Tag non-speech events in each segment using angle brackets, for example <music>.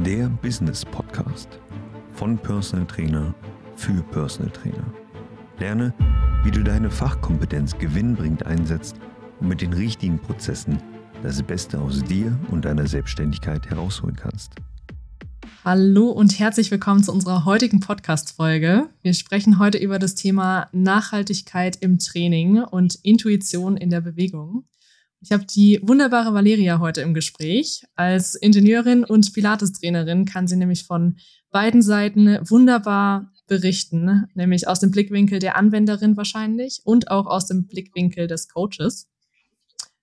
der Business Podcast von Personal Trainer für Personal Trainer. Lerne, wie du deine Fachkompetenz gewinnbringend einsetzt und mit den richtigen Prozessen das Beste aus dir und deiner Selbstständigkeit herausholen kannst. Hallo und herzlich willkommen zu unserer heutigen Podcast-Folge. Wir sprechen heute über das Thema Nachhaltigkeit im Training und Intuition in der Bewegung. Ich habe die wunderbare Valeria heute im Gespräch. Als Ingenieurin und Pilates-Trainerin kann sie nämlich von beiden Seiten wunderbar berichten, nämlich aus dem Blickwinkel der Anwenderin wahrscheinlich und auch aus dem Blickwinkel des Coaches.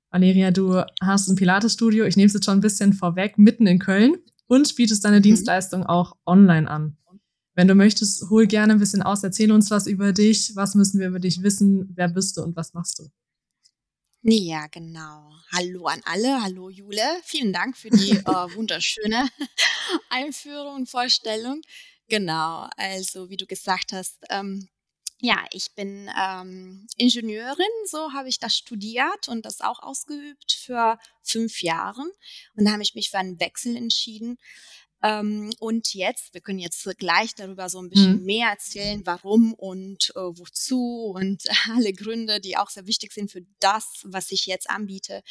Valeria, du hast ein Pilates-Studio, ich nehme es jetzt schon ein bisschen vorweg, mitten in Köln und bietest deine mhm. Dienstleistung auch online an. Wenn du möchtest, hol gerne ein bisschen aus, erzähl uns was über dich, was müssen wir über dich wissen, wer bist du und was machst du? Ja, genau. Hallo an alle. Hallo Jule. Vielen Dank für die äh, <laughs> wunderschöne <laughs> Einführung und Vorstellung. Genau, also wie du gesagt hast, ähm, ja, ich bin ähm, Ingenieurin, so habe ich das studiert und das auch ausgeübt für fünf Jahre. Und da habe ich mich für einen Wechsel entschieden ähm, und jetzt, wir können jetzt gleich darüber so ein bisschen mhm. mehr erzählen, warum und äh, wozu und <laughs> alle Gründe, die auch sehr wichtig sind für das, was ich jetzt anbiete.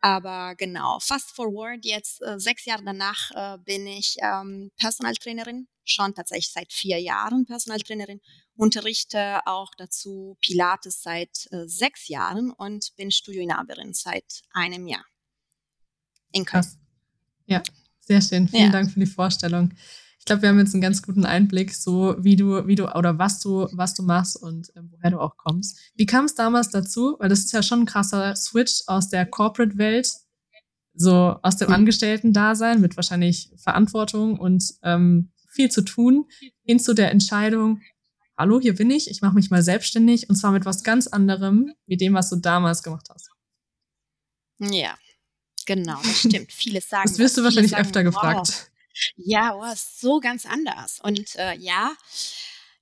Aber genau, fast forward, jetzt äh, sechs Jahre danach äh, bin ich ähm, Personaltrainerin, schon tatsächlich seit vier Jahren Personaltrainerin, unterrichte auch dazu Pilates seit äh, sechs Jahren und bin Studioinhaberin seit einem Jahr in Köln. Ja, sehr schön. Vielen ja. Dank für die Vorstellung. Ich glaube, wir haben jetzt einen ganz guten Einblick, so wie du, wie du oder was du, was du machst und äh, woher du auch kommst. Wie kam es damals dazu? Weil das ist ja schon ein krasser Switch aus der Corporate-Welt, so aus dem Angestellten-Dasein mit wahrscheinlich Verantwortung und ähm, viel zu tun, hin zu der Entscheidung, hallo, hier bin ich, ich mache mich mal selbstständig und zwar mit was ganz anderem, wie dem, was du damals gemacht hast. Ja, Genau, das stimmt. Viele sagen. Das wirst du wahrscheinlich sagen, öfter gefragt. Wow. Ja, oh, ist so ganz anders. Und äh, ja,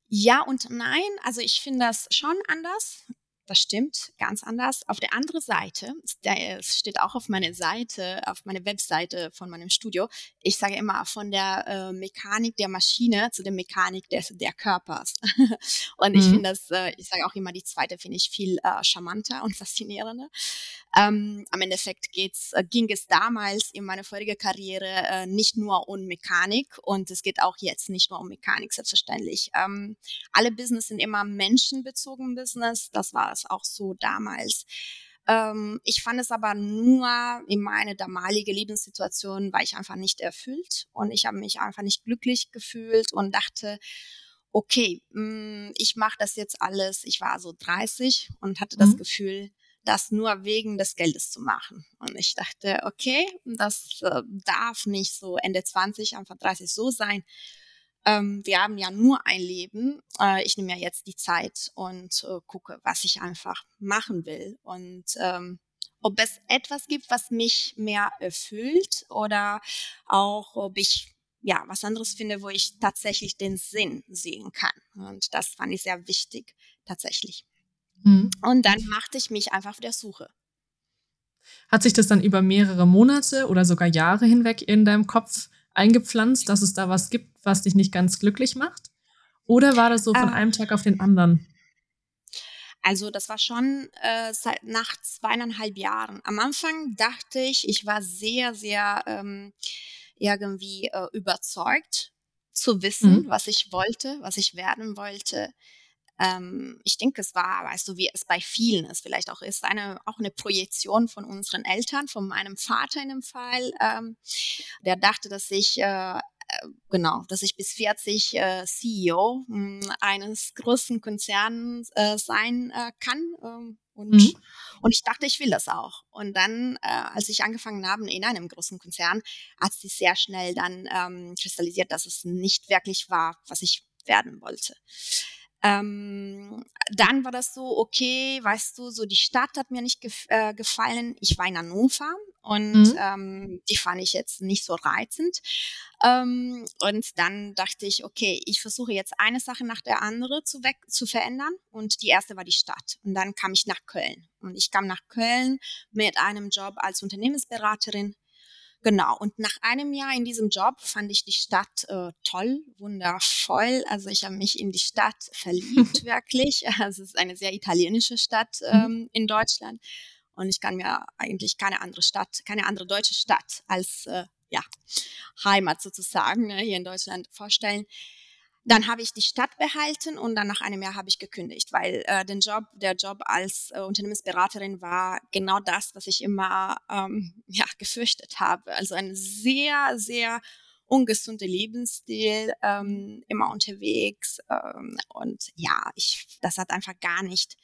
ja und nein. Also ich finde das schon anders. Das stimmt, ganz anders. Auf der anderen Seite, es steht auch auf meiner Seite, auf meiner Webseite von meinem Studio, ich sage immer von der äh, Mechanik der Maschine zu der Mechanik des der Körpers. <laughs> und ich mhm. finde das, äh, ich sage auch immer, die zweite finde ich viel äh, charmanter und <laughs> faszinierender. Ähm, am Endeffekt geht's, äh, ging es damals in meiner vorigen Karriere äh, nicht nur um Mechanik und es geht auch jetzt nicht nur um Mechanik, selbstverständlich. Ähm, alle Business sind immer menschenbezogen Business. Das war es auch so damals. Ähm, ich fand es aber nur in meiner damaligen Lebenssituation, war ich einfach nicht erfüllt und ich habe mich einfach nicht glücklich gefühlt und dachte, okay, mh, mm, ich mache das jetzt alles. Ich war so 30 und hatte das mhm. Gefühl, das nur wegen des Geldes zu machen. Und ich dachte, okay, das äh, darf nicht so Ende 20, Anfang 30 so sein. Ähm, wir haben ja nur ein Leben. Äh, ich nehme ja jetzt die Zeit und äh, gucke, was ich einfach machen will. Und ähm, ob es etwas gibt, was mich mehr erfüllt oder auch ob ich ja was anderes finde, wo ich tatsächlich den Sinn sehen kann. Und das fand ich sehr wichtig, tatsächlich. Mhm. Und dann machte ich mich einfach auf der Suche. Hat sich das dann über mehrere Monate oder sogar Jahre hinweg in deinem Kopf eingepflanzt, dass es da was gibt, was dich nicht ganz glücklich macht? Oder war das so von ähm, einem Tag auf den anderen? Also das war schon äh, seit, nach zweieinhalb Jahren. Am Anfang dachte ich, ich war sehr, sehr ähm, irgendwie äh, überzeugt zu wissen, mhm. was ich wollte, was ich werden wollte ähm, ich denke, es war, weißt du, wie es bei vielen ist, vielleicht auch ist, eine, auch eine Projektion von unseren Eltern, von meinem Vater in dem Fall. Ähm, der dachte, dass ich äh, äh genau, dass ich bis 40 äh, CEO mh, hm, eines großen Konzerns äh, sein äh, kann. Ähm, und, mhm. und ich dachte, ich will das auch. Und dann, äh, als ich angefangen habe in einem großen Konzern, hat sich sehr schnell dann ähm, kristallisiert, dass es nicht wirklich war, was ich werden wollte. Ähm, dann war das so, okay, weißt du, so die Stadt hat mir nicht gef äh, gefallen. Ich war in Hannover und mhm. ähm, die fand ich jetzt nicht so reizend. Ähm, und dann dachte ich, okay, ich versuche jetzt eine Sache nach der anderen zu, weg zu verändern. Und die erste war die Stadt. Und dann kam ich nach Köln. Und ich kam nach Köln mit einem Job als Unternehmensberaterin Genau, und nach einem Jahr in diesem Job fand ich die Stadt äh, toll, wundervoll. Also ich habe mich in die Stadt <laughs> verliebt, wirklich. Also es ist eine sehr italienische Stadt mhm. ähm, in Deutschland. Und ich kann mir eigentlich keine andere Stadt, keine andere deutsche Stadt als äh, ja, Heimat sozusagen ne, hier in Deutschland vorstellen. Dann habe ich die Stadt behalten und dann nach einem Jahr habe ich gekündigt, weil äh, den Job, der Job als äh, Unternehmensberaterin war genau das, was ich immer ähm, <laughs> ja, gefürchtet habe. Also ein sehr, sehr ungesunder Lebensstil, ähm, immer unterwegs ähm, und ja, ich, das hat einfach gar nicht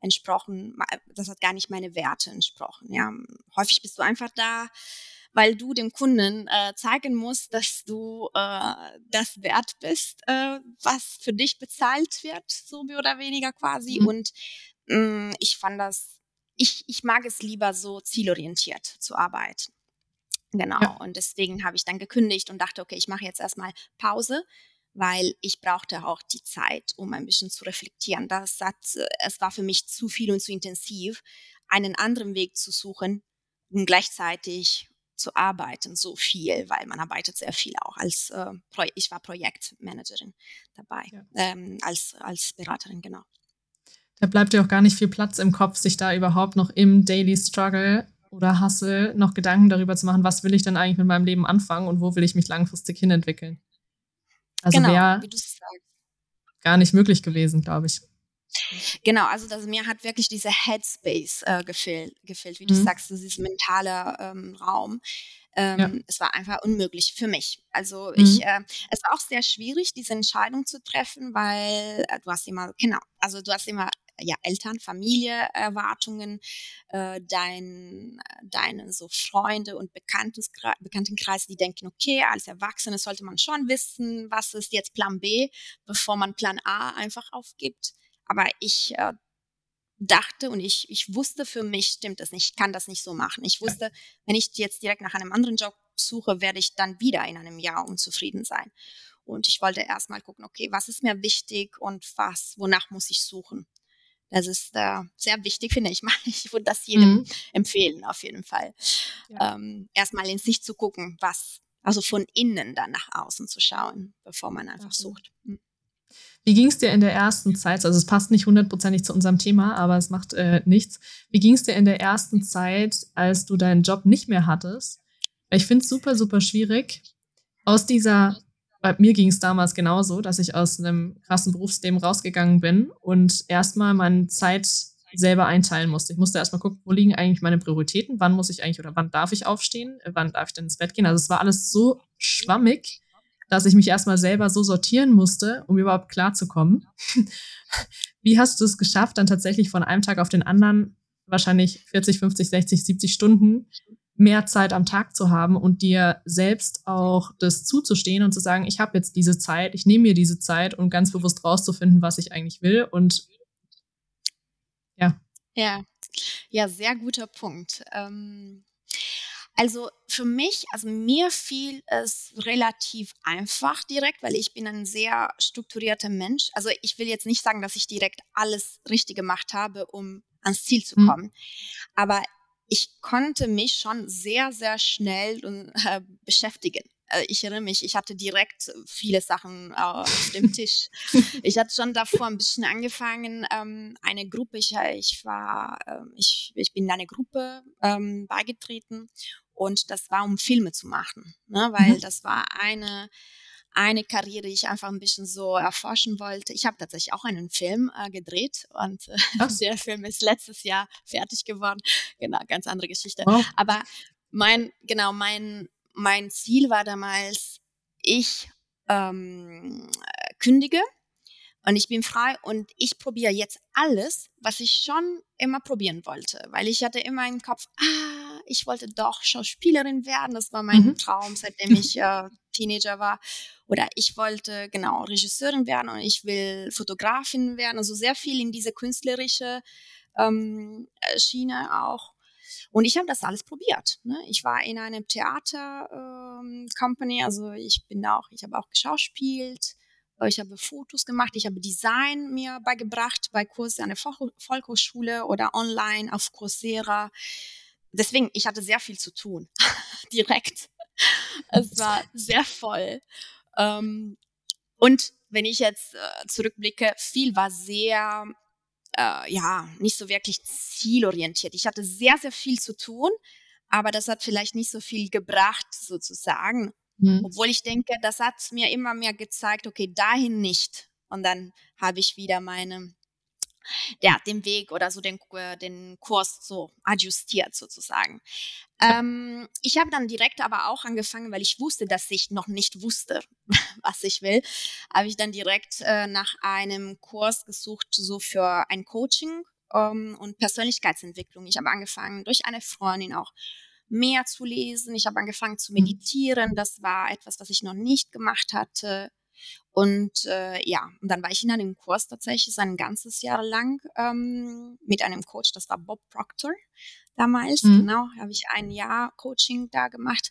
entsprochen, das hat gar nicht meine Werte entsprochen. Ja, häufig bist du einfach da, weil du dem Kunden äh, zeigen musst, dass du äh, das wert bist, äh, was für dich bezahlt wird, so mehr oder weniger quasi. Mhm. Und mh, mm, ich fand das, ich, ich mag es lieber so zielorientiert zu arbeiten. Genau. Ja. Und deswegen habe ich dann gekündigt und dachte, okay, ich mache jetzt erstmal Pause, weil ich brauchte auch die Zeit, um ein bisschen zu reflektieren. Das hat, es war für mich zu viel und zu intensiv, einen anderen Weg zu suchen, um gleichzeitig zu arbeiten, so viel, weil man arbeitet sehr viel auch als, äh, ich war Projektmanagerin dabei, ja. ähm, als, als Beraterin, genau. Da bleibt ja auch gar nicht viel Platz im Kopf, sich da überhaupt noch im Daily Struggle oder Hustle noch Gedanken darüber zu machen, was will ich denn eigentlich mit meinem Leben anfangen und wo will ich mich langfristig hinentwickeln. Also genau, wäre gar nicht möglich gewesen, glaube ich. Genau, also das, mir hat wirklich dieser Headspace äh, gefehlt, gefehlt, wie du mhm. sagst, dieses mentale ähm, Raum. Ähm, ja. Es war einfach unmöglich für mich. Also mhm. ich, äh, es war auch sehr schwierig, diese Entscheidung zu treffen, weil äh, du hast immer, genau, also du hast immer ja, Eltern, Familie, Erwartungen, äh, dein, deine so Freunde und Bekanntenkreis, die denken, okay, als Erwachsene sollte man schon wissen, was ist jetzt Plan B, bevor man Plan A einfach aufgibt. Aber ich äh, dachte und ich, ich wusste für mich, stimmt das nicht, ich kann das nicht so machen. Ich wusste, wenn ich jetzt direkt nach einem anderen Job suche, werde ich dann wieder in einem Jahr unzufrieden sein. Und ich wollte erstmal gucken, okay, was ist mir wichtig und was, wonach muss ich suchen? Das ist äh, sehr wichtig, <laughs> finde ich. Ich würde das jedem mhm. empfehlen, auf jeden Fall. Ja. Ähm, erstmal in sich zu gucken, was, also von innen dann nach außen zu schauen, bevor man einfach okay. sucht. Mhm. Wie ging es dir in der ersten Zeit? Also es passt nicht hundertprozentig zu unserem Thema, aber es macht äh, nichts. Wie ging es dir in der ersten Zeit, als du deinen Job nicht mehr hattest? Ich finde es super, super schwierig, aus dieser, bei mir ging es damals genauso, dass ich aus einem krassen Berufsleben rausgegangen bin und erstmal meine Zeit selber einteilen musste. Ich musste erstmal gucken, wo liegen eigentlich meine Prioritäten, wann muss ich eigentlich oder wann darf ich aufstehen, wann darf ich denn ins Bett gehen. Also es war alles so schwammig dass ich mich erstmal selber so sortieren musste, um überhaupt klarzukommen. <laughs> Wie hast du es geschafft, dann tatsächlich von einem Tag auf den anderen wahrscheinlich 40, 50, 60, 70 Stunden mehr Zeit am Tag zu haben und dir selbst auch das zuzustehen und zu sagen, ich habe jetzt diese Zeit, ich nehme mir diese Zeit, um ganz bewusst rauszufinden, was ich eigentlich will und ja. Ja, ja, sehr guter Punkt. Ähm, also für mich, also mir fiel es relativ einfach direkt, weil ich bin ein sehr strukturierter Mensch. Also ich will jetzt nicht sagen, dass ich direkt alles richtig gemacht habe, um ans Ziel zu mhm. kommen. Mhm. Aber ich konnte mich schon sehr, sehr schnell äh, beschäftigen. Äh, ich erinnere mich, ich hatte direkt viele Sachen äh, auf dem <laughs> Tisch. ich hatte schon davor ein bisschen angefangen, ähm, eine Gruppe, ich, ich war, äh, ich, ich bin in eine Gruppe ähm, beigetreten und das war, um Filme zu machen, ne? weil mhm. das war eine, eine Karriere, die ich einfach ein bisschen so erforschen wollte. Ich habe tatsächlich auch einen Film äh, gedreht und äh, <laughs> der Film ist letztes Jahr fertig geworden. Genau, ganz andere Geschichte. Oh. Aber mein, genau, mein, mein Ziel war damals, ich ähm, kündige und ich bin frei und ich probiere jetzt alles, was ich schon immer probieren wollte, weil ich hatte immer im Kopf, ah, ich wollte doch Schauspielerin werden, das war mein mhm. Traum, seitdem <laughs> ich äh, Teenager war. Oder ich wollte genau Regisseurin werden und ich will Fotografin werden, also sehr viel in diese künstlerische ähm, äh, Schiene auch. Und ich habe das alles probiert. Ne? Ich war in einem Theater ähm, Company, also ich bin auch, ich habe auch geschauspielt ich habe Fotos gemacht, ich habe Design mir beigebracht bei Kursen an der Volkshochschule oder online auf Coursera. deswegen, ich hatte sehr viel zu tun, <laughs> direkt. Es war sehr voll. Ähm, und wenn ich jetzt äh, zurückblicke, viel war sehr, äh, ja, nicht so wirklich zielorientiert. Ich hatte sehr, sehr viel zu tun, aber das hat vielleicht nicht so viel gebracht, sozusagen. Mhm. Obwohl ich denke, das hat mir immer mehr gezeigt, okay, dahin nicht. Und dann habe ich wieder meine ja, den Weg oder so den, äh, den Kurs so adjustiert sozusagen. Ähm, ich habe dann direkt aber auch angefangen, weil ich wusste, dass ich noch nicht wusste, <laughs> was ich will, habe ich dann direkt äh, nach einem Kurs gesucht, so für ein Coaching ähm, und Persönlichkeitsentwicklung. Ich habe angefangen, durch eine Freundin auch mehr zu lesen. Ich habe angefangen zu mhm. meditieren. Das war etwas, was ich noch nicht gemacht hatte. Und äh, ja, und dann war ich in einem Kurs tatsächlich ein ganzes Jahr lang ähm, mit einem Coach, das war Bob Proctor damals. Mhm. Genau, habe ich ein Jahr Coaching da gemacht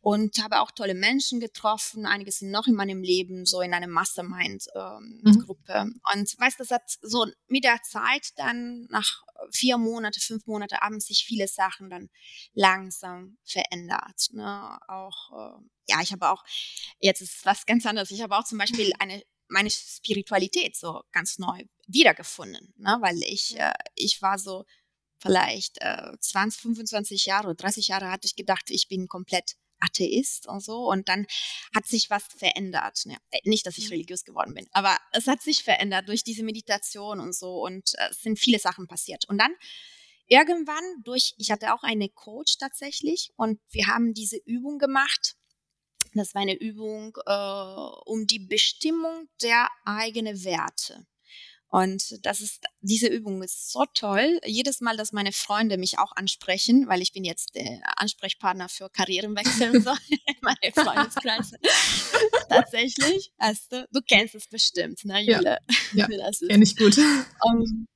und habe auch tolle Menschen getroffen. Einige sind noch in meinem Leben so in einer Mastermind-Gruppe. Ähm, mhm. Und weißt, das hat so mit der Zeit dann nach vier Monate, fünf Monate haben sich viele Sachen dann langsam verändert. Ne? Auch äh, ja, ich habe auch jetzt ist was ganz anderes. Ich habe auch zum Beispiel eine meine Spiritualität so ganz neu wiedergefunden, ne? weil ich äh, ich war so vielleicht äh, 20, 25 Jahre, 30 Jahre hatte ich gedacht, ich bin komplett Atheist und so. Und dann hat sich was verändert. Ja, äh, nicht, dass ich mhm. religiös geworden bin, aber es hat sich verändert durch diese Meditation und so. Und äh, es sind viele Sachen passiert. Und dann irgendwann durch, ich hatte auch eine Coach tatsächlich und wir haben diese Übung gemacht. Das war eine Übung äh, um die Bestimmung der eigenen Werte. Und das ist, diese Übung ist so toll. Jedes Mal, dass meine Freunde mich auch ansprechen, weil ich bin jetzt der Ansprechpartner für Karrierenwechsel so <laughs> in meine Freundeskreise. <laughs> Tatsächlich. Weißt du, du kennst es bestimmt, ne, Jule? Ja, <laughs> ja kenne ich gut. Um,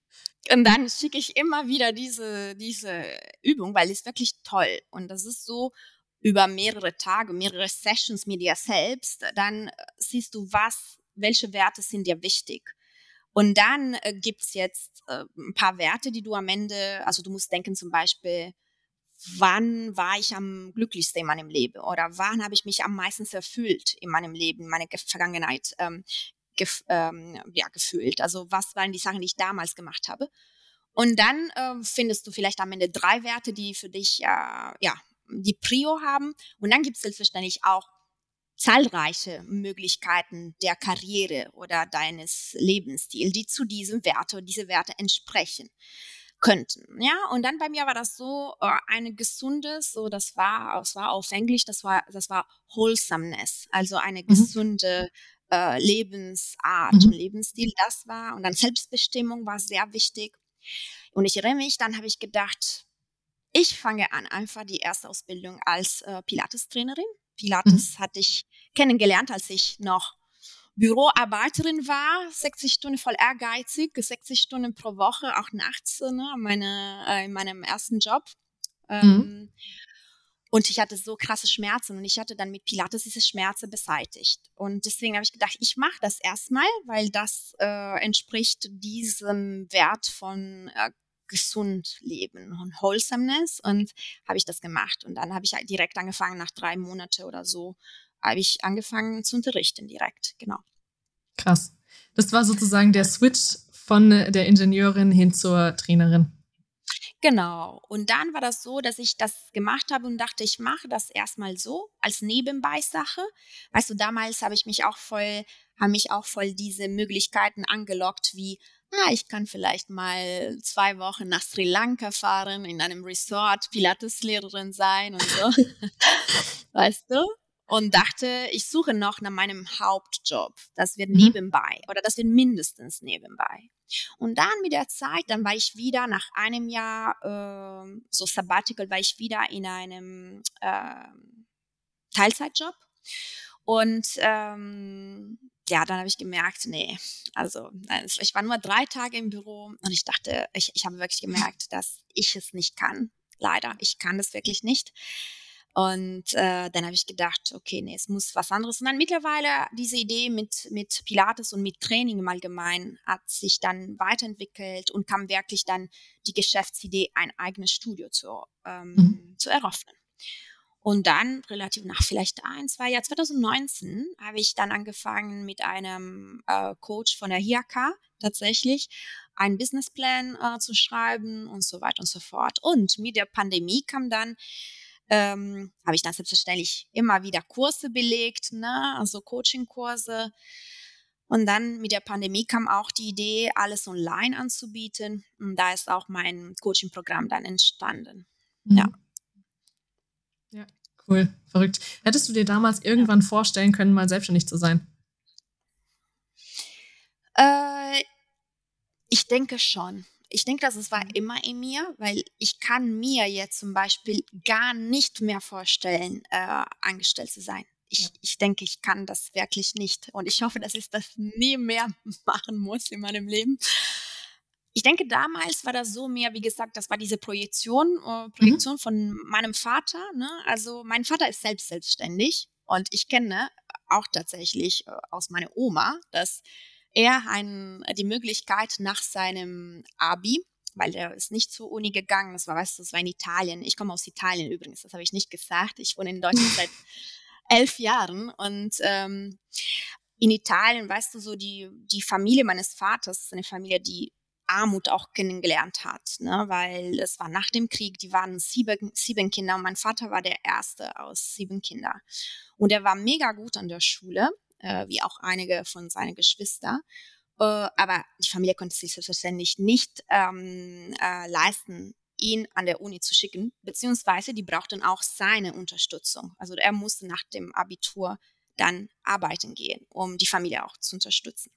und dann schicke ich immer wieder diese, diese Übung, weil es wirklich toll. Und das ist so über mehrere Tage, mehrere Sessions mit dir selbst. Dann siehst du, was, welche Werte sind dir wichtig und dann äh, gibt's jetzt äh, ein paar Werte, die du am Ende, also du musst denken zum Beispiel, wann war ich am glücklichsten in meinem Leben oder wann habe ich mich am meisten erfüllt in meinem Leben, in meiner Vergangenheit ähm, gef ähm, ja, gefühlt. Also was waren die Sachen, die ich damals gemacht habe. Und dann äh, findest du vielleicht am Ende drei Werte, die für dich äh, ja die Prio haben. Und dann gibt es selbstverständlich auch zahlreiche Möglichkeiten der Karriere oder deines Lebensstils, die zu diesem Werte oder diese Werte entsprechen könnten. Ja, und dann bei mir war das so äh, eine gesundes, so das war, das war auf Englisch, das war, das war Wholesomeness, also eine mhm. gesunde äh, Lebensart mhm. und Lebensstil, das war und dann Selbstbestimmung war sehr wichtig. Und ich erinnere mich, dann habe ich gedacht, ich fange an, einfach die erste Ausbildung als äh, Pilates-Trainerin Pilates mhm. hatte ich kennengelernt, als ich noch Büroarbeiterin war, 60 Stunden voll ehrgeizig, 60 Stunden pro Woche, auch nachts ne, meine, äh, in meinem ersten Job. Ähm, mhm. Und ich hatte so krasse Schmerzen und ich hatte dann mit Pilates diese Schmerzen beseitigt. Und deswegen habe ich gedacht, ich mache das erstmal, weil das äh, entspricht diesem Wert von äh, gesund leben und Wholesomeness und habe ich das gemacht. Und dann habe ich halt direkt angefangen, nach drei Monaten oder so, habe ich angefangen zu unterrichten direkt, genau. Krass. Das war sozusagen der Switch von der Ingenieurin hin zur Trainerin. Genau. Und dann war das so, dass ich das gemacht habe und dachte, ich mache das erstmal so als Nebenbeisache. Weißt du, damals habe ich mich auch voll, haben mich auch voll diese Möglichkeiten angelockt, wie ah, ich kann vielleicht mal zwei Wochen nach Sri Lanka fahren, in einem Resort Pilateslehrerin sein und so. <laughs> weißt du? Und dachte, ich suche noch nach meinem Hauptjob. Das wird mhm. nebenbei oder das wird mindestens nebenbei. Und dann mit der Zeit, dann war ich wieder nach einem Jahr äh, so Sabbatical, war ich wieder in einem äh, Teilzeitjob. Und ähm, ja, dann habe ich gemerkt, nee, also ich war nur drei Tage im Büro und ich dachte, ich, ich habe wirklich gemerkt, dass ich es nicht kann. Leider, ich kann das wirklich nicht. Und äh, dann habe ich gedacht, okay, nee, es muss was anderes. Und dann mittlerweile diese Idee mit, mit Pilates und mit Training im Allgemeinen hat sich dann weiterentwickelt und kam wirklich dann die Geschäftsidee, ein eigenes Studio zu, ähm, mhm. zu eröffnen. Und dann relativ nach vielleicht ein, zwei Jahren, 2019, habe ich dann angefangen mit einem äh, Coach von der HIAK tatsächlich einen Businessplan äh, zu schreiben und so weiter und so fort. Und mit der Pandemie kam dann ähm, habe ich dann selbstverständlich immer wieder Kurse belegt, ne? also Coaching-Kurse. Und dann mit der Pandemie kam auch die Idee, alles online anzubieten. Und da ist auch mein Coaching-Programm dann entstanden. Mhm. Ja. Cool, verrückt. Hättest du dir damals irgendwann vorstellen können, mal selbstständig zu sein? Äh, ich denke schon ich denke, dass es war mhm. immer in mir, weil ich kann mir jetzt zum Beispiel gar nicht mehr vorstellen, äh, angestellt zu sein. Ich, ja. ich denke, ich kann das wirklich nicht. Und ich hoffe, dass ich das nie mehr <laughs> machen muss in meinem Leben. Ich denke, damals war das so mehr, wie gesagt, das war diese Projektion, äh, Projektion mhm. von meinem Vater. Ne? Also mein Vater ist selbst selbstständig und ich kenne auch tatsächlich äh, aus meiner Oma, dass er ein, die Möglichkeit nach seinem Abi, weil er ist nicht zur Uni gegangen, das war, weißt du, das war in Italien. Ich komme aus Italien übrigens, das habe ich nicht gesagt. Ich wohne in Deutschland seit <laughs> elf Jahren und ähm, in Italien, weißt du, so die, die Familie meines Vaters ist eine Familie, die Armut auch kennengelernt hat, ne? weil es war nach dem Krieg, die waren sieben, sieben Kinder und mein Vater war der erste aus sieben Kindern. Und er war mega gut an der Schule äh, wie auch einige von seinen Geschwistern. Äh, aber die Familie konnte sich selbstverständlich nicht ähm, äh, leisten, ihn an der Uni zu schicken, beziehungsweise die brauchten auch seine Unterstützung. Also er musste nach dem Abitur dann arbeiten gehen, um die Familie auch zu unterstützen.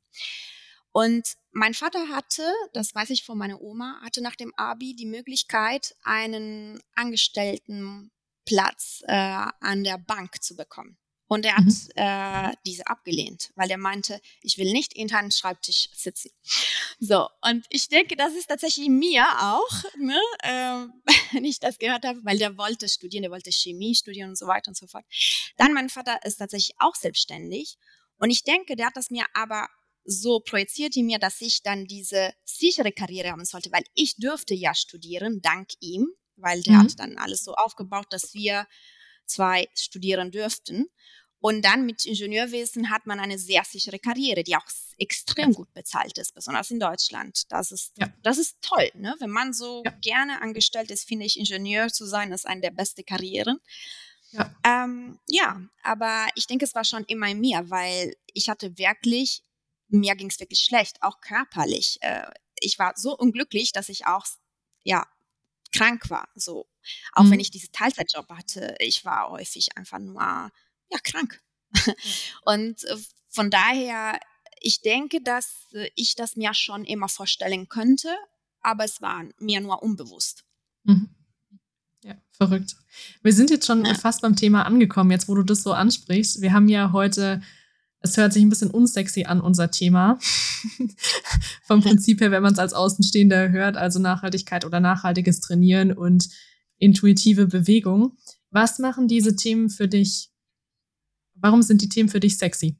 Und mein Vater hatte, das weiß ich von meiner Oma, hatte nach dem Abi die Möglichkeit, einen Angestelltenplatz äh, an der Bank zu bekommen. Und er hat mhm. äh, diese abgelehnt, weil er meinte, ich will nicht hinter einem Schreibtisch sitzen. So, und ich denke, das ist tatsächlich mir auch, ne, äh, <laughs> wenn ich das gehört habe, weil der wollte studieren, der wollte Chemie studieren und so weiter und so fort. Dann mein Vater ist tatsächlich auch selbstständig. Und ich denke, der hat das mir aber so projiziert in mir, dass ich dann diese sichere Karriere haben sollte, weil ich dürfte ja studieren, dank ihm, weil der mhm. hat dann alles so aufgebaut, dass wir zwei studieren dürften. Und dann mit Ingenieurwesen hat man eine sehr sichere Karriere, die auch extrem gut bezahlt ist, besonders in Deutschland. Das ist, ja. das ist toll, ne? Wenn man so ja. gerne angestellt ist, finde ich, Ingenieur zu sein, ist eine der besten Karrieren. Ja. Ähm, ja, aber ich denke, es war schon immer in mir, weil ich hatte wirklich, mir ging es wirklich schlecht, auch körperlich. Äh, ich war so unglücklich, dass ich auch, ja, krank war. So, auch mhm. wenn ich diese Teilzeitjob hatte, ich war häufig einfach nur ja, krank. <laughs> Und äh, von daher, ich denke, dass äh, ich das mir schon immer vorstellen könnte, aber es war mir nur unbewusst. Mhm. Ja, verrückt. Wir sind jetzt schon ja. fast beim Thema angekommen, jetzt wo du das so ansprichst. Wir haben ja heute, es hört sich ein bisschen unsexy an, unser Thema. <laughs> Vom Prinzip her, wenn man es als Außenstehender hört, also Nachhaltigkeit oder nachhaltiges Trainieren und intuitive Bewegung. Was machen diese Themen für dich Warum sind die Themen für dich sexy?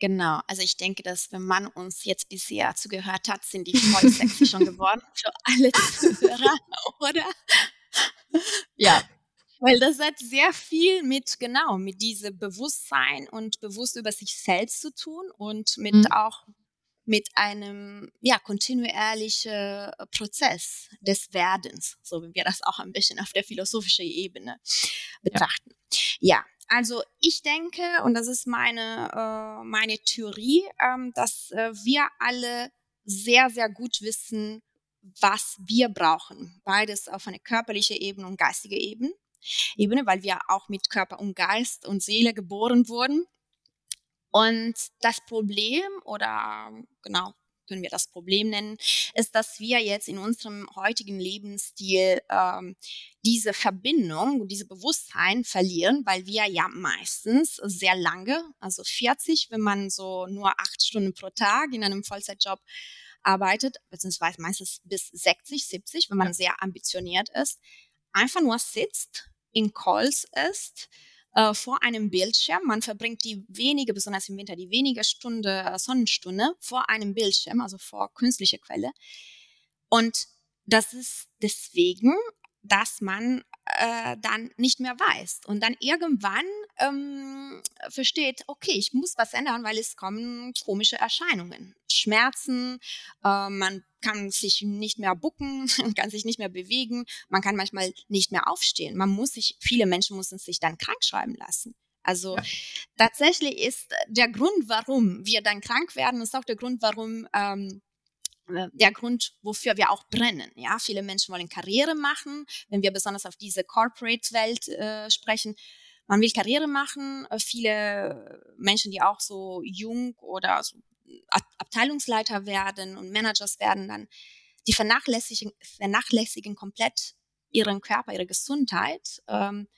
Genau, also ich denke, dass wenn man uns jetzt bisher zugehört hat, sind die voll sexy schon <laughs> geworden für alle Zuhörer, oder? ja, weil das hat sehr viel mit, genau, mit diesem Bewusstsein und bewusst über sich selbst zu tun und mit mhm. auch mit einem, ja, kontinuierlichen Prozess des Werdens, so wie wir das auch ein bisschen auf der philosophischen Ebene betrachten. Ja, ja also ich denke, und das ist meine, äh, meine Theorie, ähm, dass äh, wir alle sehr, sehr gut wissen, was wir brauchen. Beides auf eine körperliche Ebene und geistige Ebene. Ebene, weil wir auch mit Körper und Geist und Seele geboren wurden. Und das Problem oder genau können wir das Problem nennen, ist, dass wir jetzt in unserem heutigen Lebensstil ähm, diese Verbindung, diese Bewusstsein verlieren, weil wir ja meistens sehr lange, also 40, wenn man so nur acht Stunden pro Tag in einem Vollzeitjob arbeitet, beziehungsweise meistens bis 60, 70, wenn man sehr ambitioniert ist, einfach nur sitzt in Calls ist, äh, vor einem Bildschirm. Man verbringt die wenige, besonders im Winter, die wenige Stunde äh, Sonnenstunde vor einem Bildschirm, also vor künstlicher Quelle. Und das ist deswegen, dass man äh, dann nicht mehr weiß und dann irgendwann ähm, versteht, okay, ich muss was ändern, weil es kommen komische Erscheinungen, Schmerzen, äh, man kann sich nicht mehr bucken, <laughs> kann sich nicht mehr bewegen, man kann manchmal nicht mehr aufstehen. Man muss sich, viele Menschen müssen sich dann krank schreiben lassen. Also ja. tatsächlich ist der Grund, warum wir dann krank werden, ist auch der Grund, warum ähm, äh, der Grund, wofür wir auch brennen. Ja, viele Menschen wollen Karriere machen. Wenn wir besonders auf diese Corporate-Welt äh, sprechen, man will Karriere machen. Äh, viele Menschen, die auch so jung oder so Abteilungsleiter werden und Managers werden, dann die vernachlässigen, vernachlässigen komplett ihren Körper, ihre Gesundheit, ähm,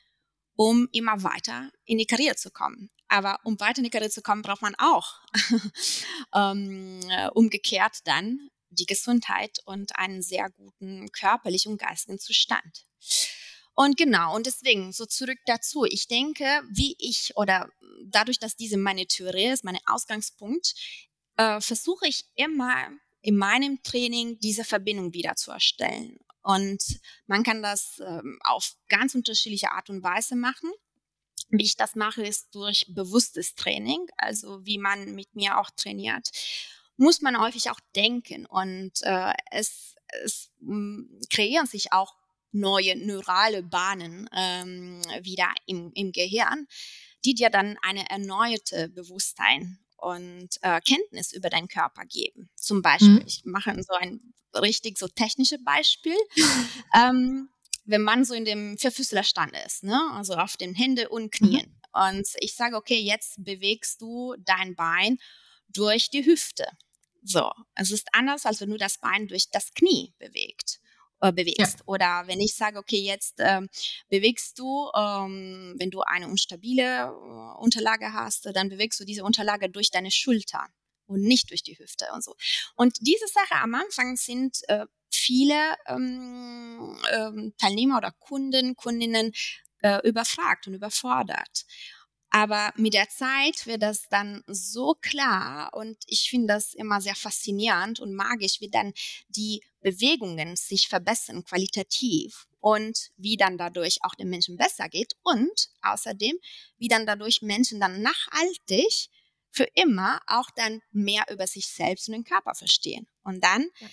um immer weiter in die Karriere zu kommen. Aber um weiter in die Karriere zu kommen, braucht man auch <laughs> ähm, äh, umgekehrt dann die Gesundheit und einen sehr guten körperlichen und geistigen Zustand. Und genau, und deswegen so zurück dazu. Ich denke, wie ich oder dadurch, dass diese meine Theorie ist, mein Ausgangspunkt, äh, versuche ich immer in meinem Training diese Verbindung wieder zu erstellen. Und man kann das ähm, auf ganz unterschiedliche Art und Weise machen. Wie ich das mache, ist durch bewusstes Training, also wie man mit mir auch trainiert muss man häufig auch denken und äh, es, es hm, kreieren sich auch neue neurale Bahnen ähm, wieder im, im Gehirn, die dir dann eine erneuerte Bewusstsein und äh, Kenntnis über deinen Körper geben. Zum Beispiel, mhm. ich mache so ein richtig so technisches Beispiel. <laughs> ähm, wenn man so in dem Vierfüßlerstand ist, ne? also auf den Händen und mhm. Knien. Mhm. Und ich sage, okay, jetzt bewegst du dein Bein durch die Hüfte. So, es ist anders, als wenn du das Bein durch das Knie bewegt, äh, bewegst. Ja. Oder wenn ich sage, okay, jetzt ähm, bewegst du, ähm, wenn du eine unstabile äh, Unterlage hast, dann bewegst du diese Unterlage durch deine Schulter und nicht durch die Hüfte und so. Und diese Sache am Anfang sind äh, viele ähm, ähm, Teilnehmer oder Kunden, Kundinnen äh, überfragt und überfordert. Aber mit der Zeit wird das dann so klar und ich finde das immer sehr faszinierend und magisch, wie dann die Bewegungen sich verbessern qualitativ und wie dann dadurch auch den Menschen besser geht und außerdem, wie dann dadurch Menschen dann nachhaltig für immer auch dann mehr über sich selbst und den Körper verstehen. Und dann ja.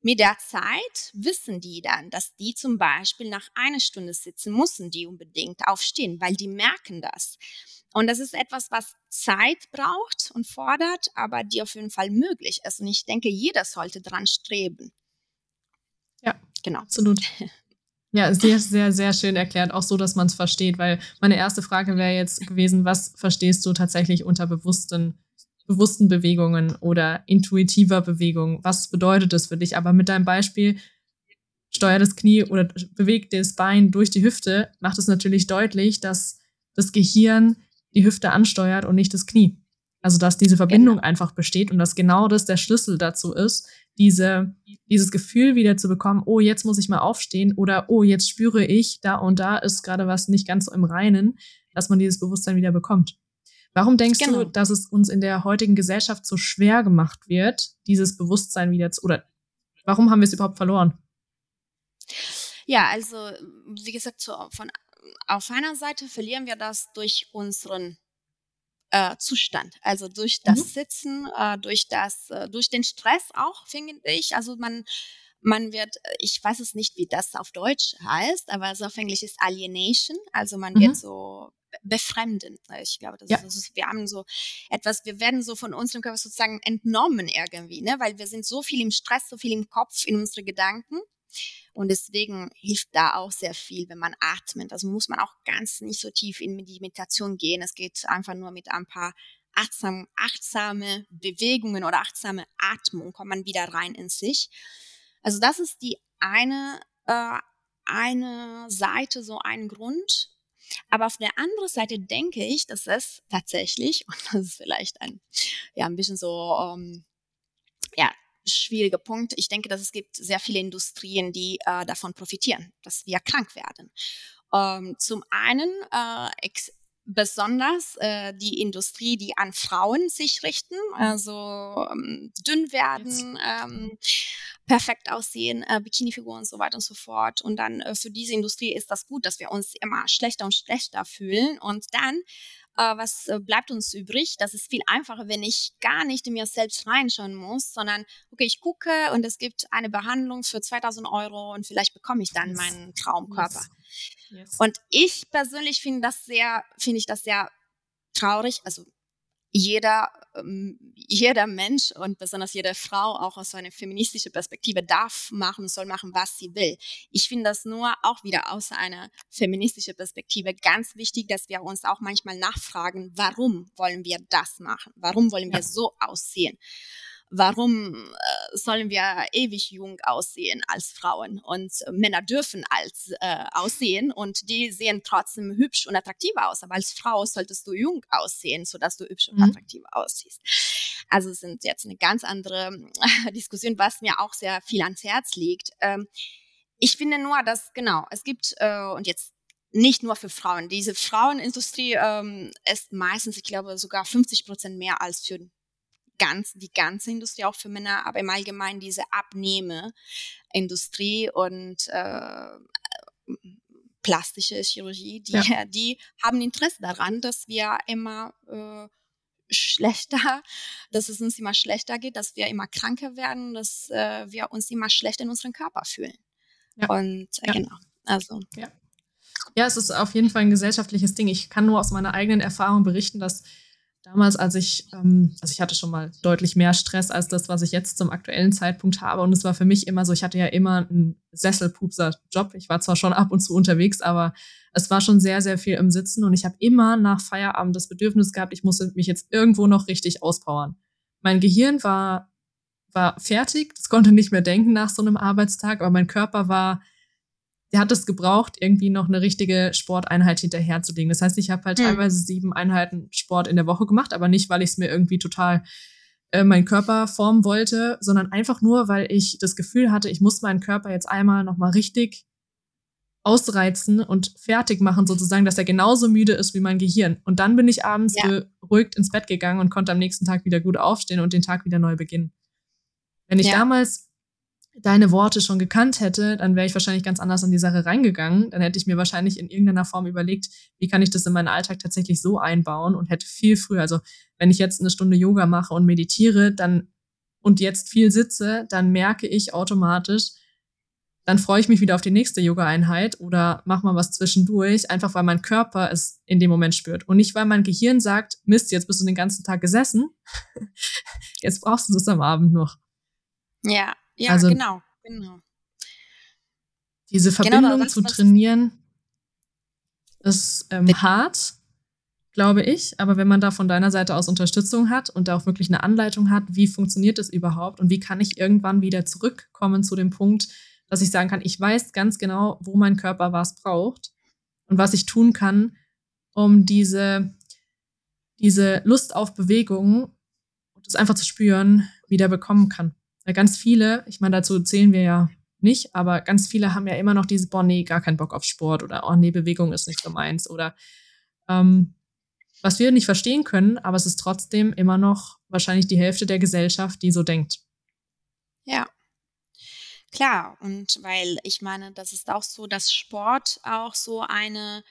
mit der Zeit wissen die dann, dass die zum Beispiel nach einer Stunde sitzen, müssen die unbedingt aufstehen, weil die merken das. Und das ist etwas, was Zeit braucht und fordert, aber die auf jeden Fall möglich ist. Und ich denke, jeder sollte dran streben. Ja, genau. Absolut. <laughs> Ja, sehr, sehr, sehr schön erklärt, auch so, dass man es versteht, weil meine erste Frage wäre jetzt gewesen, was verstehst du tatsächlich unter bewussten, bewussten Bewegungen oder intuitiver Bewegung? Was bedeutet das für dich? Aber mit deinem Beispiel, steuert das Knie oder bewegt das Bein durch die Hüfte, macht es natürlich deutlich, dass das Gehirn die Hüfte ansteuert und nicht das Knie. Also dass diese Verbindung genau. einfach besteht und dass genau das der Schlüssel dazu ist, diese, dieses Gefühl wieder zu bekommen, oh, jetzt muss ich mal aufstehen oder oh, jetzt spüre ich, da und da ist gerade was nicht ganz so im Reinen, dass man dieses Bewusstsein wieder bekommt. Warum denkst genau. du, dass es uns in der heutigen Gesellschaft so schwer gemacht wird, dieses Bewusstsein wieder zu, oder warum haben wir es überhaupt verloren? Ja, also wie gesagt, so von auf einer Seite verlieren wir das durch unseren äh, Zustand, also durch das mhm. Sitzen, äh, durch das, äh, durch den Stress auch, finde ich. Also man, man wird, ich weiß es nicht, wie das auf Deutsch heißt, aber so auf Englisch ist Alienation, also man mhm. wird so befremden. Ich glaube, das, ja. ist, das ist, wir haben so etwas, wir werden so von unserem Körper sozusagen entnommen irgendwie, ne? weil wir sind so viel im Stress, so viel im Kopf, in unsere Gedanken. Und deswegen hilft da auch sehr viel, wenn man atmet. Also muss man auch ganz nicht so tief in die Meditation gehen. Es geht einfach nur mit ein paar achtsam, achtsame Bewegungen oder achtsame Atmung kommt man wieder rein in sich. Also das ist die eine, äh, eine Seite, so ein Grund. Aber auf der anderen Seite denke ich, dass es tatsächlich, <laughs> und das ist vielleicht ein, ja, ein bisschen so, ähm, ja, schwieriger Punkt. Ich denke, dass es gibt sehr viele Industrien, die äh, davon profitieren, dass wir krank werden. Ähm, zum einen äh, besonders äh, die Industrie, die an Frauen sich richten, also ähm, dünn werden, ähm, perfekt aussehen, äh, Bikinifiguren und so weiter und so fort. Und dann äh, für diese Industrie ist das gut, dass wir uns immer schlechter und schlechter fühlen. Und dann äh, was äh, bleibt uns übrig? Das ist viel einfacher, wenn ich gar nicht in mir selbst reinschauen muss, sondern, okay, ich gucke und es gibt eine Behandlung für 2000 Euro und vielleicht bekomme ich dann meinen Traumkörper. Yes. Yes. Und ich persönlich finde das sehr, finde ich das sehr traurig. Also jeder, ähm, jeder Mensch und besonders jede Frau auch aus einer feministischen Perspektive darf machen, soll machen, was sie will. Ich finde das nur auch wieder aus einer feministischen Perspektive ganz wichtig, dass wir uns auch manchmal nachfragen, warum wollen wir das machen? Warum wollen wir so aussehen? warum äh, sollen wir ewig jung aussehen als Frauen und äh, Männer dürfen als äh, aussehen und die sehen trotzdem hübsch und attraktiv aus, aber als Frau solltest du jung aussehen, sodass du hübsch und mhm. attraktiv aussiehst. Also es sind jetzt eine ganz andere äh, Diskussion, was mir auch sehr viel ans Herz liegt. Ähm, ich finde nur, dass genau, es gibt äh, und jetzt nicht nur für Frauen. Diese Frauenindustrie ähm, ist meistens, ich glaube, sogar 50 Prozent mehr als für ganz, die ganze Industrie auch für Männer, aber im Allgemeinen diese Abnehmeindustrie und äh, plastische Chirurgie, die, ja. <laughs> die haben Interesse daran, dass wir immer äh, schlechter, <laughs> dass es uns immer schlechter geht, dass wir immer kranker werden, dass äh, wir uns immer schlechter in unserem Körper fühlen. Ja. Und äh, ja. genau, also. Ja. ja, es ist auf jeden Fall ein gesellschaftliches Ding. Ich kann nur aus meiner eigenen Erfahrung berichten, dass damals, als ich, ähm, also ich hatte schon mal deutlich mehr Stress als das, was ich jetzt zum aktuellen Zeitpunkt habe. Und es war für mich immer so, ich hatte ja immer einen Sesselpupser-Job. Ich war zwar schon ab und zu unterwegs, aber es war schon sehr, sehr viel im Sitzen. Und ich habe immer nach Feierabend das Bedürfnis gehabt, ich musste mich jetzt irgendwo noch richtig auspowern. Mein Gehirn war, war fertig, es konnte nicht mehr denken nach so einem Arbeitstag, aber mein Körper war der hat es gebraucht, irgendwie noch eine richtige Sporteinheit hinterherzulegen. Das heißt, ich habe halt mhm. teilweise sieben Einheiten Sport in der Woche gemacht, aber nicht, weil ich es mir irgendwie total äh, meinen Körper formen wollte, sondern einfach nur, weil ich das Gefühl hatte, ich muss meinen Körper jetzt einmal nochmal richtig ausreizen und fertig machen, sozusagen, dass er genauso müde ist wie mein Gehirn. Und dann bin ich abends ja. beruhigt ins Bett gegangen und konnte am nächsten Tag wieder gut aufstehen und den Tag wieder neu beginnen. Wenn ich ja. damals deine Worte schon gekannt hätte, dann wäre ich wahrscheinlich ganz anders an die Sache reingegangen. Dann hätte ich mir wahrscheinlich in irgendeiner Form überlegt, wie kann ich das in meinen Alltag tatsächlich so einbauen und hätte viel früher, also wenn ich jetzt eine Stunde Yoga mache und meditiere, dann und jetzt viel sitze, dann merke ich automatisch, dann freue ich mich wieder auf die nächste Yoga-Einheit oder mach mal was zwischendurch, einfach weil mein Körper es in dem Moment spürt. Und nicht, weil mein Gehirn sagt, Mist, jetzt bist du den ganzen Tag gesessen, <laughs> jetzt brauchst du es am Abend noch. Ja, ja, also, genau, genau. Diese genau, Verbindung genau, zu trainieren ist ähm, hart, glaube ich. Aber wenn man da von deiner Seite aus Unterstützung hat und da auch wirklich eine Anleitung hat, wie funktioniert das überhaupt und wie kann ich irgendwann wieder zurückkommen zu dem Punkt, dass ich sagen kann, ich weiß ganz genau, wo mein Körper was braucht und was ich tun kann, um diese, diese Lust auf Bewegung und das einfach zu spüren, wieder bekommen kann. Weil ganz viele, ich meine, dazu zählen wir ja nicht, aber ganz viele haben ja immer noch dieses, boah, nee, gar keinen Bock auf Sport oder oh nee, Bewegung ist nicht so meins oder ähm, was wir nicht verstehen können, aber es ist trotzdem immer noch wahrscheinlich die Hälfte der Gesellschaft, die so denkt. Ja. Klar, und weil ich meine, das ist auch so, dass Sport auch so eine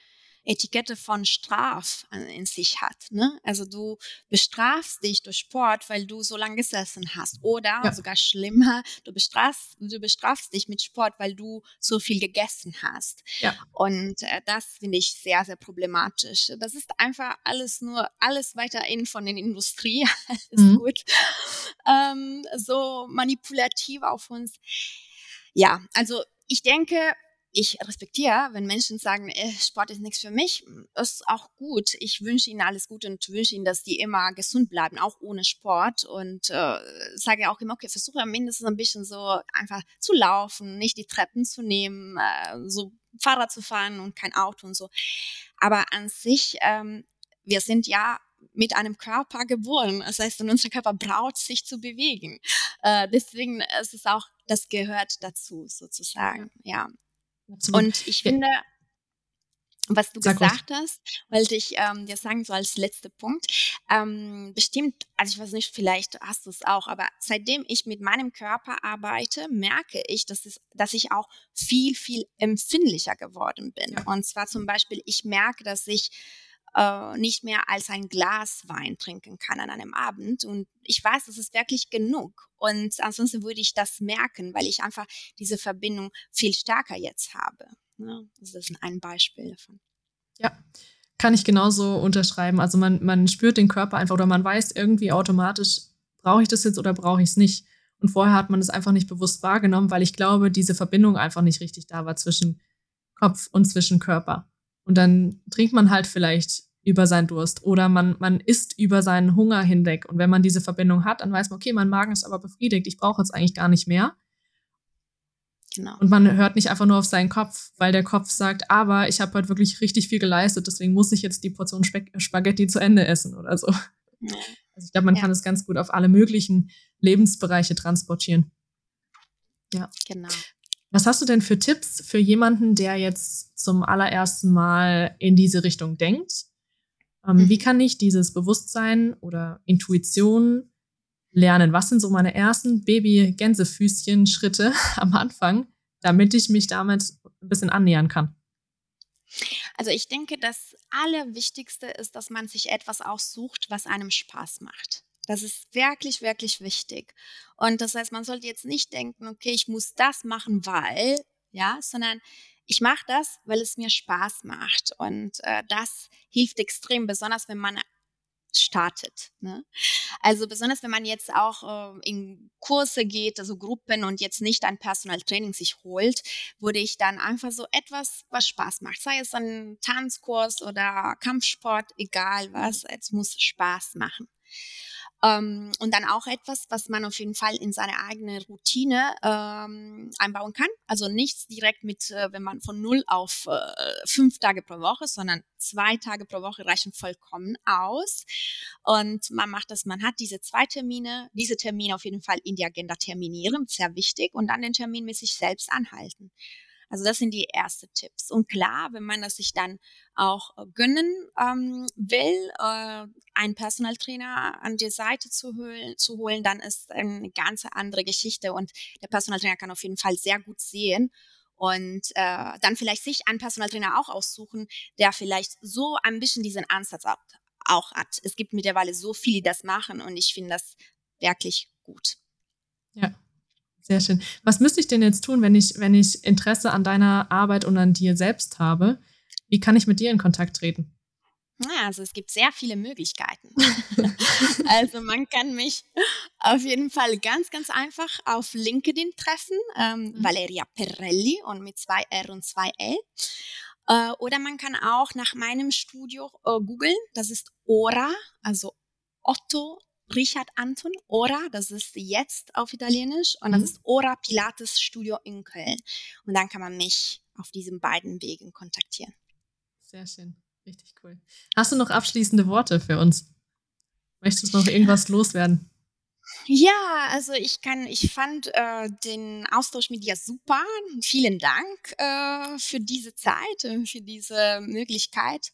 Etikette von Straf in sich hat. Ne? Also du bestrafst dich durch Sport, weil du so lange gesessen hast. Oder ja. sogar schlimmer, du bestrafst, du bestrafst dich mit Sport, weil du so viel gegessen hast. Ja. Und äh, das finde ich sehr, sehr problematisch. Das ist einfach alles nur, alles weiter in von der Industrie. <laughs> alles mhm. gut. Ähm, so manipulativ auf uns. Ja, also ich denke, ich respektiere, wenn Menschen sagen, äh, Sport ist nichts für mich, ist auch gut. Ich wünsche ihnen alles Gute und wünsche ihnen, dass die immer gesund bleiben, auch ohne Sport. Und äh, sage auch immer, okay, versuche mindestens ein bisschen so einfach zu laufen, nicht die Treppen zu nehmen, äh, so Fahrrad zu fahren und kein Auto und so. Aber an sich, ähm, wir sind ja mit einem Körper geboren. Das heißt, unser Körper braucht sich zu bewegen. Äh, deswegen ist es auch, das gehört dazu sozusagen. Ja. Absolut. Und ich finde, was du Sag gesagt was. hast, wollte ich ähm, dir sagen, so als letzter Punkt. Ähm, bestimmt, also ich weiß nicht, vielleicht hast du es auch, aber seitdem ich mit meinem Körper arbeite, merke ich, dass, es, dass ich auch viel, viel empfindlicher geworden bin. Ja. Und zwar zum Beispiel, ich merke, dass ich äh, nicht mehr als ein Glas Wein trinken kann an einem Abend. Und ich weiß, das ist wirklich genug. Und ansonsten würde ich das merken, weil ich einfach diese Verbindung viel stärker jetzt habe. Ne? Das ist ein Beispiel davon. Ja, kann ich genauso unterschreiben. Also man, man spürt den Körper einfach oder man weiß irgendwie automatisch, brauche ich das jetzt oder brauche ich es nicht. Und vorher hat man es einfach nicht bewusst wahrgenommen, weil ich glaube, diese Verbindung einfach nicht richtig da war zwischen Kopf und zwischen Körper. Und dann trinkt man halt vielleicht über seinen Durst oder man, man isst über seinen Hunger hinweg. Und wenn man diese Verbindung hat, dann weiß man, okay, mein Magen ist aber befriedigt, ich brauche jetzt eigentlich gar nicht mehr. Genau. Und man hört nicht einfach nur auf seinen Kopf, weil der Kopf sagt, aber ich habe heute wirklich richtig viel geleistet, deswegen muss ich jetzt die Portion Sp Spaghetti zu Ende essen oder so. Ja. Also ich glaube, man ja. kann es ganz gut auf alle möglichen Lebensbereiche transportieren. Ja. Genau. Was hast du denn für Tipps für jemanden, der jetzt zum allerersten Mal in diese Richtung denkt? Ähm, mhm. Wie kann ich dieses Bewusstsein oder Intuition lernen? Was sind so meine ersten Baby-Gänsefüßchen-Schritte <laughs> am Anfang, damit ich mich damit ein bisschen annähern kann? Also ich denke, das Allerwichtigste ist, dass man sich etwas aussucht, was einem Spaß macht. Das ist wirklich, wirklich wichtig. Und das heißt, man sollte jetzt nicht denken, okay, ich muss das machen, weil, ja, sondern ich mache das, weil es mir Spaß macht. Und äh, das hilft extrem, besonders wenn man startet. Ne? Also besonders wenn man jetzt auch äh, in Kurse geht, also Gruppen und jetzt nicht ein Personal Training sich holt, würde ich dann einfach so etwas, was Spaß macht, sei es ein Tanzkurs oder Kampfsport, egal was, es muss Spaß machen. Ähm, und dann auch etwas, was man auf jeden Fall in seine eigene Routine ähm, einbauen kann. Also nichts direkt mit, äh, wenn man von null auf äh, fünf Tage pro Woche, sondern zwei Tage pro Woche reichen vollkommen aus. Und man macht das, man hat diese zwei Termine, diese Termine auf jeden Fall in die Agenda terminieren, sehr wichtig, und dann den Termin mit sich selbst anhalten. Also das sind die ersten Tipps. Und klar, wenn man das sich dann auch äh, gönnen ähm, will, äh, einen Personal Trainer an die Seite zu, holen, zu holen, dann ist eine ganz andere Geschichte. Und der Personal Trainer kann auf jeden Fall sehr gut sehen, und äh, dann vielleicht sich einen Personal Trainer auch aussuchen, der vielleicht so ein bisschen diesen Ansatz auch hat. Es gibt mittlerweile so viele, die das machen und ich finde das wirklich gut. Ja, sehr schön. Was müsste ich denn jetzt tun, wenn ich, wenn ich Interesse an deiner Arbeit und an dir selbst habe? Wie kann ich mit dir in Kontakt treten? Ja, also es gibt sehr viele Möglichkeiten. <laughs> also man kann mich auf jeden Fall ganz, ganz einfach auf LinkedIn treffen, ähm, mhm. Valeria Perelli und mit zwei R und zwei L. Äh, oder man kann auch nach meinem Studio äh, googeln, das ist Ora, also Otto Richard Anton Ora, das ist jetzt auf Italienisch, und das mhm. ist Ora Pilates Studio in Köln. Und dann kann man mich auf diesen beiden Wegen kontaktieren. Sehr schön, richtig cool. Hast du noch abschließende Worte für uns? Möchtest du noch irgendwas loswerden? Ja, also ich kann, ich fand äh, den Austausch mit dir super. Vielen Dank äh, für diese Zeit, äh, für diese Möglichkeit.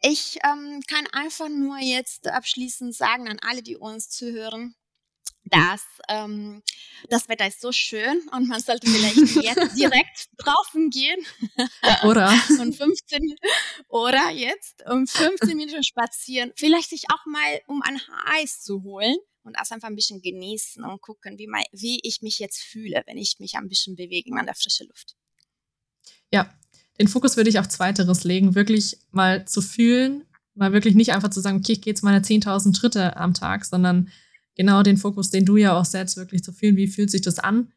Ich ähm, kann einfach nur jetzt abschließend sagen an alle, die uns zuhören, dass ähm, das Wetter ist so schön und man sollte vielleicht <laughs> jetzt direkt draußen gehen. <laughs> Oder? und 15 oder jetzt um 15 Minuten spazieren. Vielleicht sich auch mal um ein Eis zu holen und das einfach ein bisschen genießen und gucken, wie, mein, wie ich mich jetzt fühle, wenn ich mich ein bisschen bewege an der frischen Luft. Ja, den Fokus würde ich auf Zweiteres legen, wirklich mal zu fühlen, mal wirklich nicht einfach zu sagen, okay, ich gehe jetzt meine 10.000 Schritte am Tag, sondern genau den Fokus, den du ja auch setzt, wirklich zu fühlen, wie fühlt sich das an?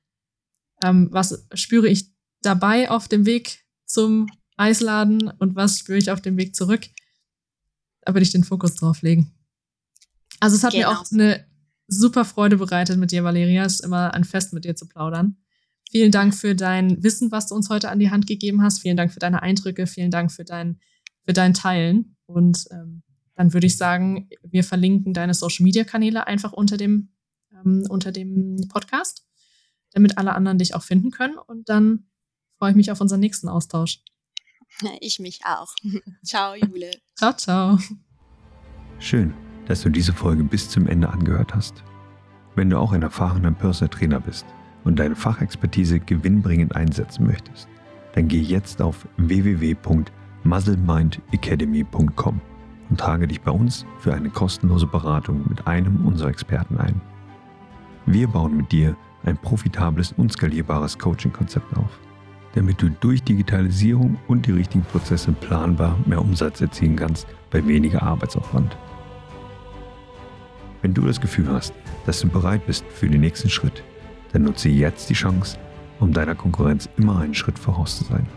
Ähm, was spüre ich dabei auf dem Weg zum Eisladen und was spüre ich auf dem Weg zurück? Da würde ich den Fokus drauf legen. Also es hat genau. mir auch eine super Freude bereitet mit dir, Valeria. Es ist immer ein Fest, mit dir zu plaudern. Vielen Dank für dein Wissen, was du uns heute an die Hand gegeben hast. Vielen Dank für deine Eindrücke. Vielen Dank für dein, für dein Teilen. Und ähm, dann würde ich sagen, wir verlinken deine Social Media Kanäle einfach unter dem, ähm, unter dem Podcast, damit alle anderen dich auch finden können. Und dann freue ich mich auf unseren nächsten Austausch. <laughs> Ich mich auch. ciao, Jule. <laughs> Ciao, ciao. Schön, dass du diese Folge bis zum Ende angehört hast. Wenn du auch ein erfahrener Personal Trainer bist und deine Fachexpertise gewinnbringend einsetzen möchtest, dann geh jetzt auf www.muzzlemindacademy.com und trage dich bei uns für eine kostenlose Beratung mit einem unserer Experten ein. Wir bauen mit dir ein profitables und skalierbares Coaching-Konzept auf, damit du durch Digitalisierung und die richtigen Prozesse planbar mehr Umsatz erzielen kannst bei weniger Arbeitsaufwand. Wenn du das Gefühl hast, dass du bereit bist für den nächsten Schritt, dann nutze jetzt die Chance, um deiner Konkurrenz immer einen Schritt voraus zu sein.